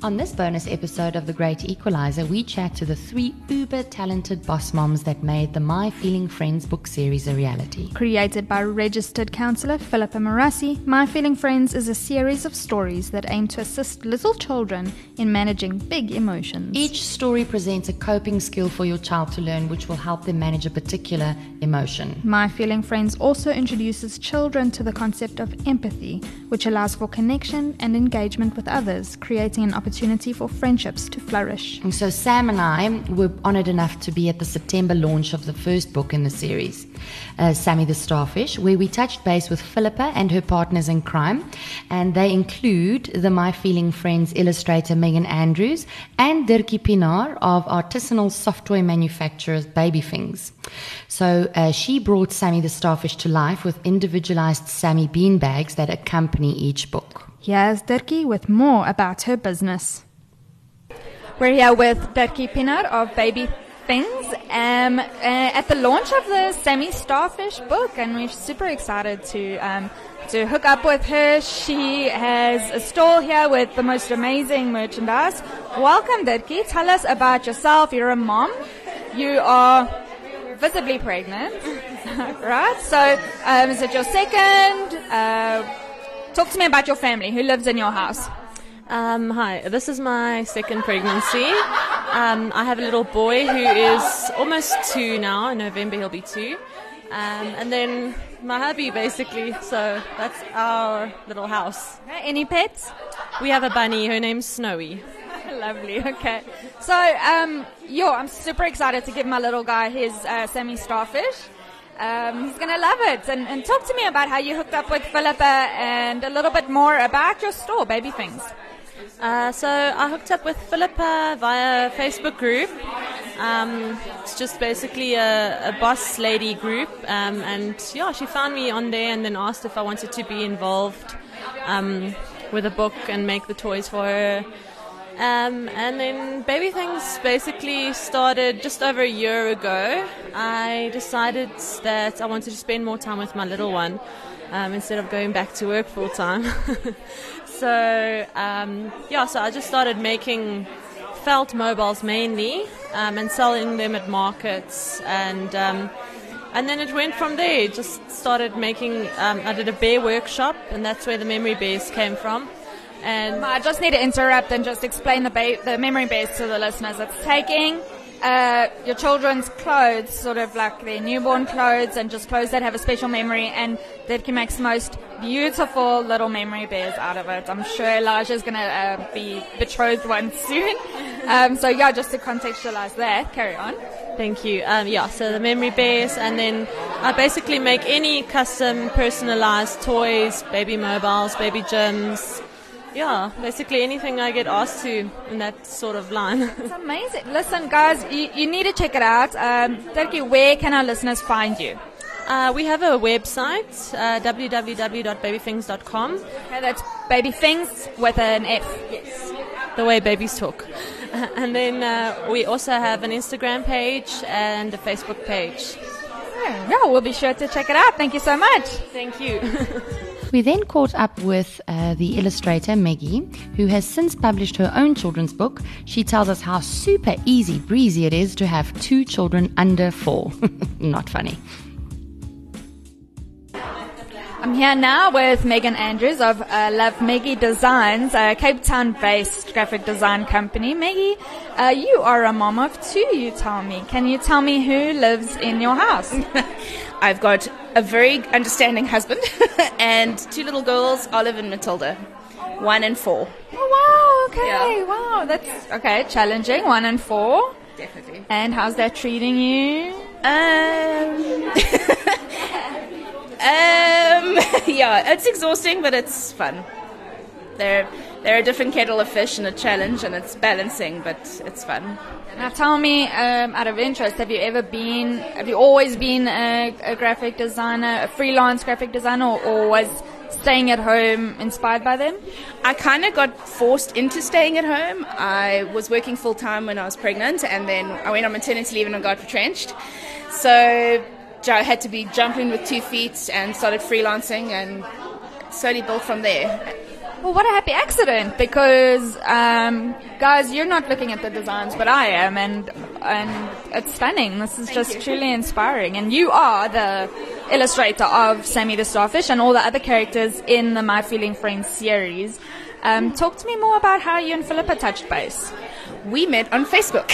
On this bonus episode of The Great Equalizer, we chat to the three uber talented boss moms that made the My Feeling Friends book series a reality. Created by registered counselor Philippa Morassi, My Feeling Friends is a series of stories that aim to assist little children in managing big emotions. Each story presents a coping skill for your child to learn, which will help them manage a particular emotion. My Feeling Friends also introduces children to the concept of empathy, which allows for connection and engagement with others, creating an opportunity for friendships to flourish. And so Sam and I were honored enough to be at the September launch of the first book in the series, uh, Sammy the Starfish, where we touched base with Philippa and her partners in crime. And they include the My Feeling Friends illustrator Megan Andrews and Dirkie Pinar of artisanal soft toy manufacturer Baby Things. So uh, she brought Sammy the Starfish to life with individualized Sammy bean bags that accompany each book. Here's Dirkie with more about her business. We're here with Dirkie Pinar of Baby Things um, uh, at the launch of the Sammy Starfish book, and we're super excited to um, to hook up with her. She has a stall here with the most amazing merchandise. Welcome, Dirkie. Tell us about yourself. You're a mom. You are visibly pregnant, right? So, um, is it your second? Uh, talk to me about your family. Who lives in your house? Um, hi, this is my second pregnancy. Um, I have a little boy who is almost two now. In November, he'll be two. Um, and then my hubby, basically. So that's our little house. Any pets? We have a bunny. Her name's Snowy. Lovely. Okay. So, um, yo, I'm super excited to give my little guy his uh, Sammy Starfish. Um, he's gonna love it. And, and talk to me about how you hooked up with Philippa and a little bit more about your store, Baby Things. Uh, so I hooked up with Philippa via Facebook group. Um, it's just basically a, a boss lady group, um, and yeah, she found me on there and then asked if I wanted to be involved um, with a book and make the toys for her. Um, and then Baby Things basically started just over a year ago. I decided that I wanted to spend more time with my little one um, instead of going back to work full time. so um, yeah, so I just started making felt mobiles mainly um, and selling them at markets and um, and then it went from there. Just started making. Um, I did a bear workshop, and that's where the memory bears came from. And I just need to interrupt and just explain the ba- the memory bears to the listeners. It's taking uh, your children's clothes, sort of like their newborn clothes, and just clothes that have a special memory, and that can make the most beautiful little memory bears out of it. I'm sure Elijah's going to uh, be betrothed one soon. Um, so yeah, just to contextualize that, carry on. Thank you. Um, yeah, so the memory bears, and then I basically make any custom personalized toys, baby mobiles, baby gyms, yeah, basically anything I get asked to in that sort of line. it's amazing. Listen, guys, you, you need to check it out. Um, Dirkie, where can our listeners find you? Uh, we have a website, uh, www.babythings.com. Okay, that's baby things with an F. Yes. The way babies talk. and then uh, we also have an Instagram page and a Facebook page. Yeah, we'll be sure to check it out. Thank you so much. Thank you. We then caught up with uh, the illustrator Maggie, who has since published her own children's book. She tells us how super easy breezy it is to have two children under four. Not funny. I'm here now with Megan Andrews of uh, Love Maggie Designs, a Cape Town-based graphic design company. Maggie, uh, you are a mom of two, you tell me. Can you tell me who lives in your house? I've got a very understanding husband and two little girls, Olive and Matilda, one and four. Oh, wow, okay, yeah. wow, that's okay, challenging, one and four. Definitely. And how's that treating you? Um... Um, yeah, it's exhausting, but it's fun. They're they're a different kettle of fish and a challenge, and it's balancing, but it's fun. Now, tell me, um, out of interest, have you ever been? Have you always been a, a graphic designer, a freelance graphic designer, or, or was staying at home inspired by them? I kind of got forced into staying at home. I was working full time when I was pregnant, and then I went on maternity leave and I got retrenched. So I had to be jumping with two feet and started freelancing and slowly built from there. Well, what a happy accident! Because, um, guys, you're not looking at the designs, but I am, and and it's stunning. This is just truly inspiring. And you are the illustrator of Sammy the Starfish and all the other characters in the My Feeling Friends series. Um, talk to me more about how you and Philippa touched base. We met on Facebook.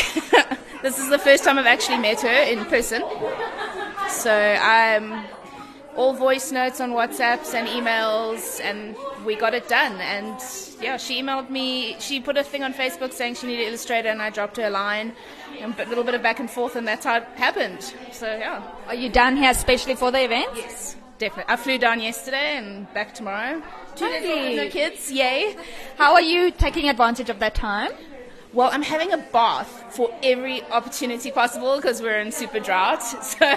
this is the first time I've actually met her in person. So I'm all voice notes on WhatsApps and emails, and we got it done. And yeah, she emailed me. She put a thing on Facebook saying she needed an illustrator, and I dropped her a line, and a little bit of back and forth, and that's how it happened. So yeah. Are you down here especially for the event? Yes, definitely. I flew down yesterday and back tomorrow. Two Lovely. little no kids, yay! How are you taking advantage of that time? Well, I'm having a bath for every opportunity possible because we're in super drought. So,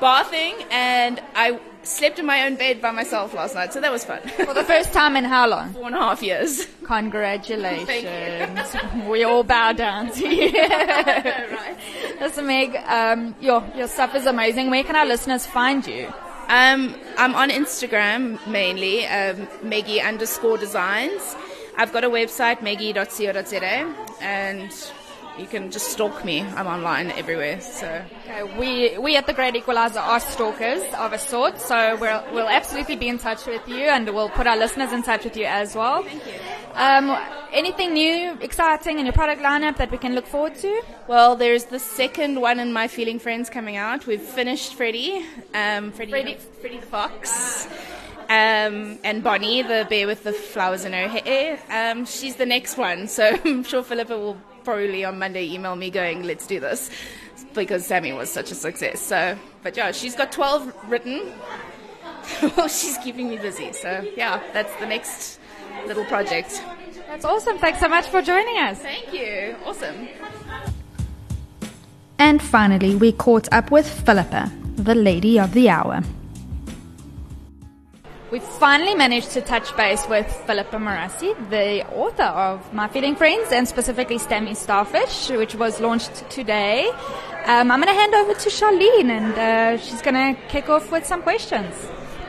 bathing, and I slept in my own bed by myself last night, so that was fun. For the first time in how long? Four and a half years. Congratulations. we all bow down to you. right. Listen, Meg, um, your, your stuff is amazing. Where can our listeners find you? Um, I'm on Instagram mainly, um, Meggie underscore designs. I've got a website, meggie.co.za, and you can just stalk me. I'm online everywhere. So Okay, we we at the Great Equalizer are stalkers of a sort, so we'll we'll absolutely be in touch with you, and we'll put our listeners in touch with you as well. Thank you. Um, anything new, exciting in your product lineup that we can look forward to? Well, there's the second one in My Feeling Friends coming out. We've finished Freddie, um, Freddie, Freddie. Freddie the Fox, um, and Bonnie, the bear with the flowers in her hair. Um, she's the next one, so I'm sure Philippa will probably on Monday email me going, "Let's do this," because Sammy was such a success. So, but yeah, she's got 12 written. well, she's keeping me busy. So yeah, that's the next little project. That's awesome. Thanks so much for joining us. Thank you. Awesome. And finally, we caught up with Philippa, the lady of the hour. We finally managed to touch base with Philippa Morassi, the author of My Feeling Friends and specifically Sammy Starfish, which was launched today. Um, I'm going to hand over to Charlene and uh, she's going to kick off with some questions.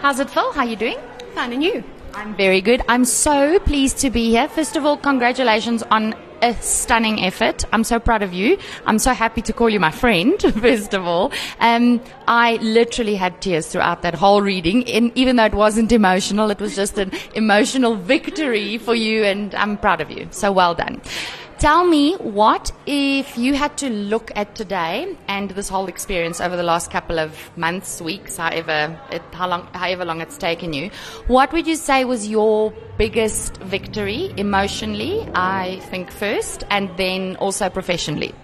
How's it, Phil? How are you doing? Fine, and you? I'm very good. I'm so pleased to be here. First of all, congratulations on a stunning effort. I'm so proud of you. I'm so happy to call you my friend, first of all. Um, I literally had tears throughout that whole reading, and even though it wasn't emotional, it was just an emotional victory for you, and I'm proud of you. So well done. Tell me, what if you had to look at today and this whole experience over the last couple of months, weeks, however, it, how long, however long it's taken you, what would you say was your biggest victory emotionally? I think first, and then also professionally.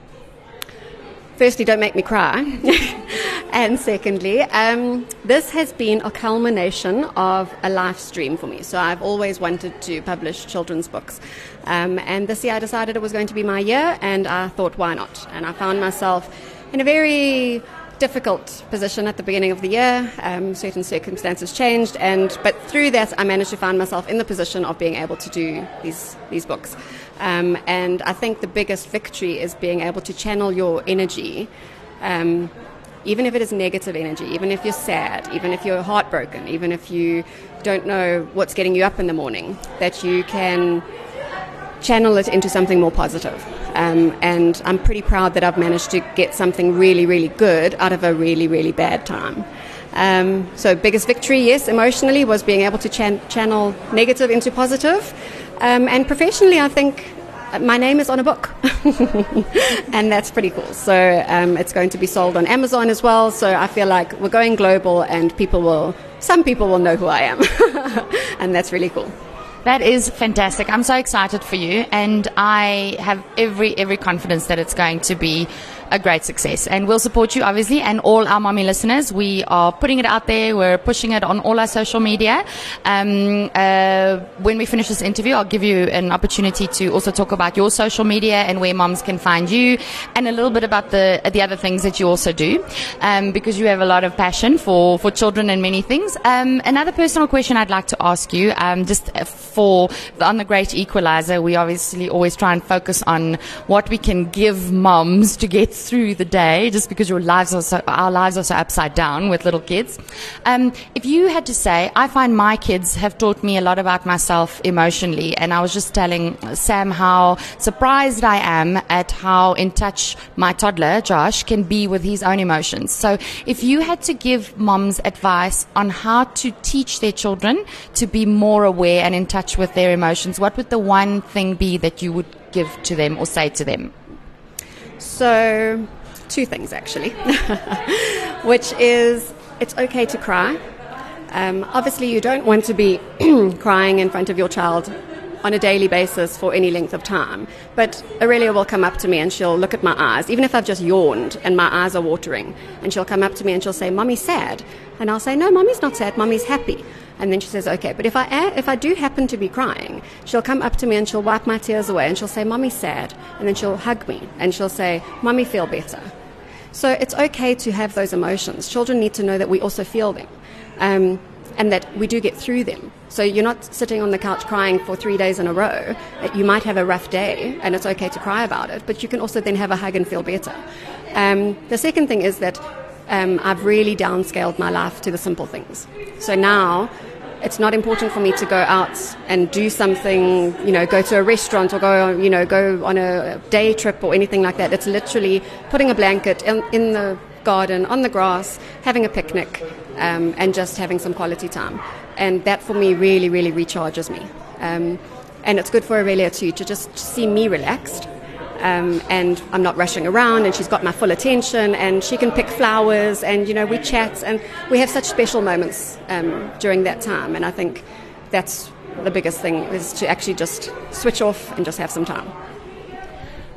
Firstly, don't make me cry. and secondly, um, this has been a culmination of a life stream for me. So I've always wanted to publish children's books. Um, and this year I decided it was going to be my year, and I thought, why not? And I found myself in a very difficult position at the beginning of the year. Um, certain circumstances changed, and but through that, I managed to find myself in the position of being able to do these these books. Um, and I think the biggest victory is being able to channel your energy, um, even if it is negative energy, even if you're sad, even if you're heartbroken, even if you don't know what's getting you up in the morning, that you can channel it into something more positive. Um, and I'm pretty proud that I've managed to get something really, really good out of a really, really bad time. Um, so, biggest victory, yes, emotionally, was being able to chan- channel negative into positive. Um, and professionally, I think uh, my name is on a book, and that's pretty cool. So, um, it's going to be sold on Amazon as well. So, I feel like we're going global, and people will, some people will know who I am, and that's really cool. That is fantastic. I'm so excited for you, and I have every every confidence that it's going to be a great success. And we'll support you, obviously, and all our mommy listeners. We are putting it out there. We're pushing it on all our social media. Um, uh, when we finish this interview, I'll give you an opportunity to also talk about your social media and where moms can find you, and a little bit about the the other things that you also do, um, because you have a lot of passion for for children and many things. Um, another personal question I'd like to ask you, um, just for on the Great Equalizer, we obviously always try and focus on what we can give moms to get through the day, just because your lives are so, our lives are so upside down with little kids. Um, if you had to say, I find my kids have taught me a lot about myself emotionally, and I was just telling Sam how surprised I am at how in touch my toddler Josh can be with his own emotions. So, if you had to give moms advice on how to teach their children to be more aware and in touch with their emotions, what would the one thing be that you would give to them or say to them? So, two things actually, which is it's okay to cry. Um, obviously, you don't want to be crying in front of your child on a daily basis for any length of time. But Aurelia will come up to me and she'll look at my eyes, even if I've just yawned and my eyes are watering. And she'll come up to me and she'll say, Mommy's sad. And I'll say, No, Mommy's not sad, Mommy's happy. And then she says, okay. But if I, if I do happen to be crying, she'll come up to me and she'll wipe my tears away and she'll say, Mommy's sad. And then she'll hug me and she'll say, Mommy, feel better. So it's okay to have those emotions. Children need to know that we also feel them um, and that we do get through them. So you're not sitting on the couch crying for three days in a row. You might have a rough day and it's okay to cry about it, but you can also then have a hug and feel better. Um, the second thing is that um, I've really downscaled my life to the simple things. So now it's not important for me to go out and do something, you know, go to a restaurant or go, you know, go on a day trip or anything like that. It's literally putting a blanket in, in the garden, on the grass, having a picnic, um, and just having some quality time. And that for me really, really recharges me. Um, and it's good for Aurelia too to just see me relaxed um, and I'm not rushing around, and she's got my full attention, and she can pick flowers, and you know we chat, and we have such special moments um, during that time, and I think that's the biggest thing is to actually just switch off and just have some time.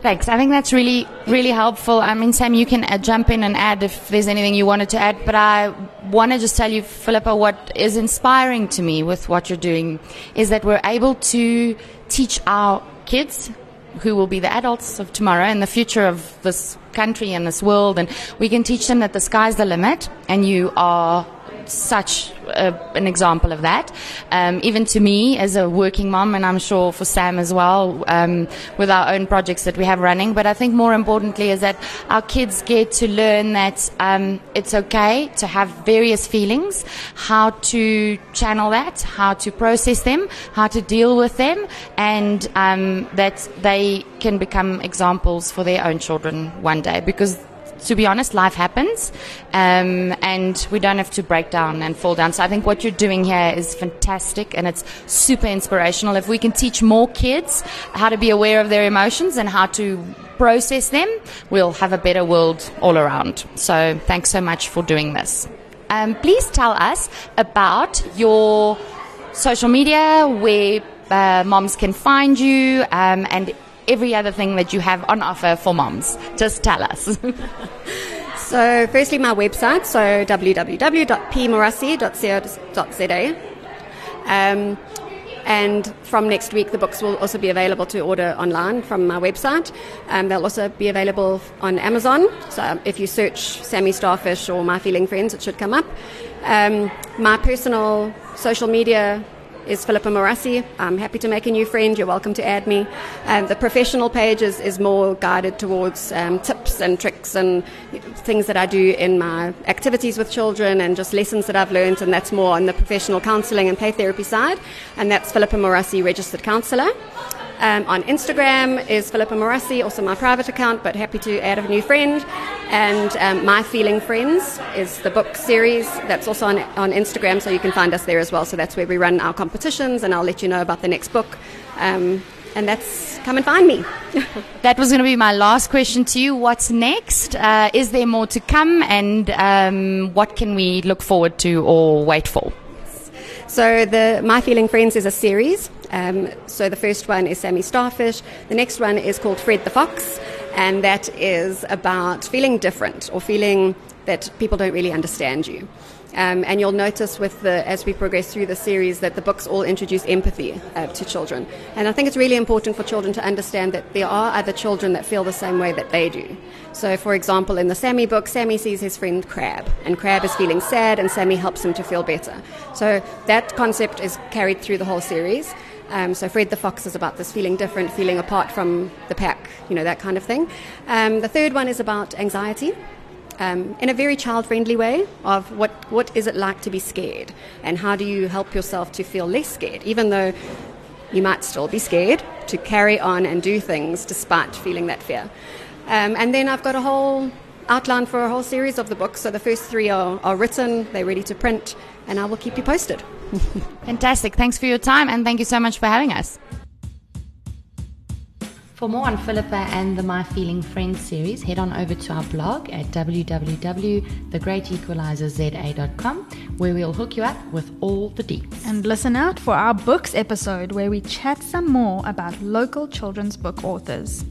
Thanks. I think that's really, really helpful. I mean, Sam, you can uh, jump in and add if there's anything you wanted to add, but I want to just tell you, Philippa, what is inspiring to me with what you're doing is that we're able to teach our kids who will be the adults of tomorrow and the future of this country and this world. And we can teach them that the sky's the limit and you are such an example of that. Um, even to me as a working mom, and I'm sure for Sam as well, um, with our own projects that we have running. But I think more importantly is that our kids get to learn that um, it's okay to have various feelings, how to channel that, how to process them, how to deal with them, and um, that they can become examples for their own children one day because to be honest, life happens, um, and we don't have to break down and fall down. So I think what you're doing here is fantastic, and it's super inspirational. If we can teach more kids how to be aware of their emotions and how to process them, we'll have a better world all around. So thanks so much for doing this. Um, please tell us about your social media, where uh, moms can find you, um, and every other thing that you have on offer for moms. Just tell us. so, firstly, my website, so www.pmorassi.co.za. Um, and from next week, the books will also be available to order online from my website. Um, they'll also be available on Amazon. So if you search Sammy Starfish or My Feeling Friends, it should come up. Um, my personal social media is Philippa Morassi. I'm happy to make a new friend. You're welcome to add me. Um, the professional page is, is more guided towards um, tips and tricks and things that I do in my activities with children and just lessons that I've learned, and that's more on the professional counselling and play therapy side. And that's Philippa Morassi, registered counsellor. Um, on Instagram is Philippa Morassi, also my private account, but happy to add a new friend. And um, My Feeling Friends is the book series that's also on, on Instagram, so you can find us there as well. So that's where we run our competitions, and I'll let you know about the next book. Um, and that's come and find me. that was going to be my last question to you. What's next? Uh, is there more to come, and um, what can we look forward to or wait for? So the My Feeling Friends is a series. Um, so the first one is Sammy Starfish. The next one is called Fred the Fox, and that is about feeling different or feeling that people don't really understand you. Um, and you'll notice with the as we progress through the series that the books all introduce empathy uh, to children. And I think it's really important for children to understand that there are other children that feel the same way that they do. So, for example, in the Sammy book, Sammy sees his friend Crab, and Crab is feeling sad, and Sammy helps him to feel better. So that concept is carried through the whole series. Um, so Fred the Fox is about this feeling different, feeling apart from the pack, you know, that kind of thing. Um, the third one is about anxiety. Um, in a very child friendly way of what, what is it like to be scared and how do you help yourself to feel less scared, even though you might still be scared to carry on and do things despite feeling that fear. Um, and then I've got a whole outline for a whole series of the books. So the first three are, are written, they're ready to print, and I will keep you posted. Fantastic. Thanks for your time and thank you so much for having us. For more on Philippa and the My Feeling Friends series, head on over to our blog at www.thegreatequalizerza.com where we'll hook you up with all the deets. And listen out for our books episode where we chat some more about local children's book authors.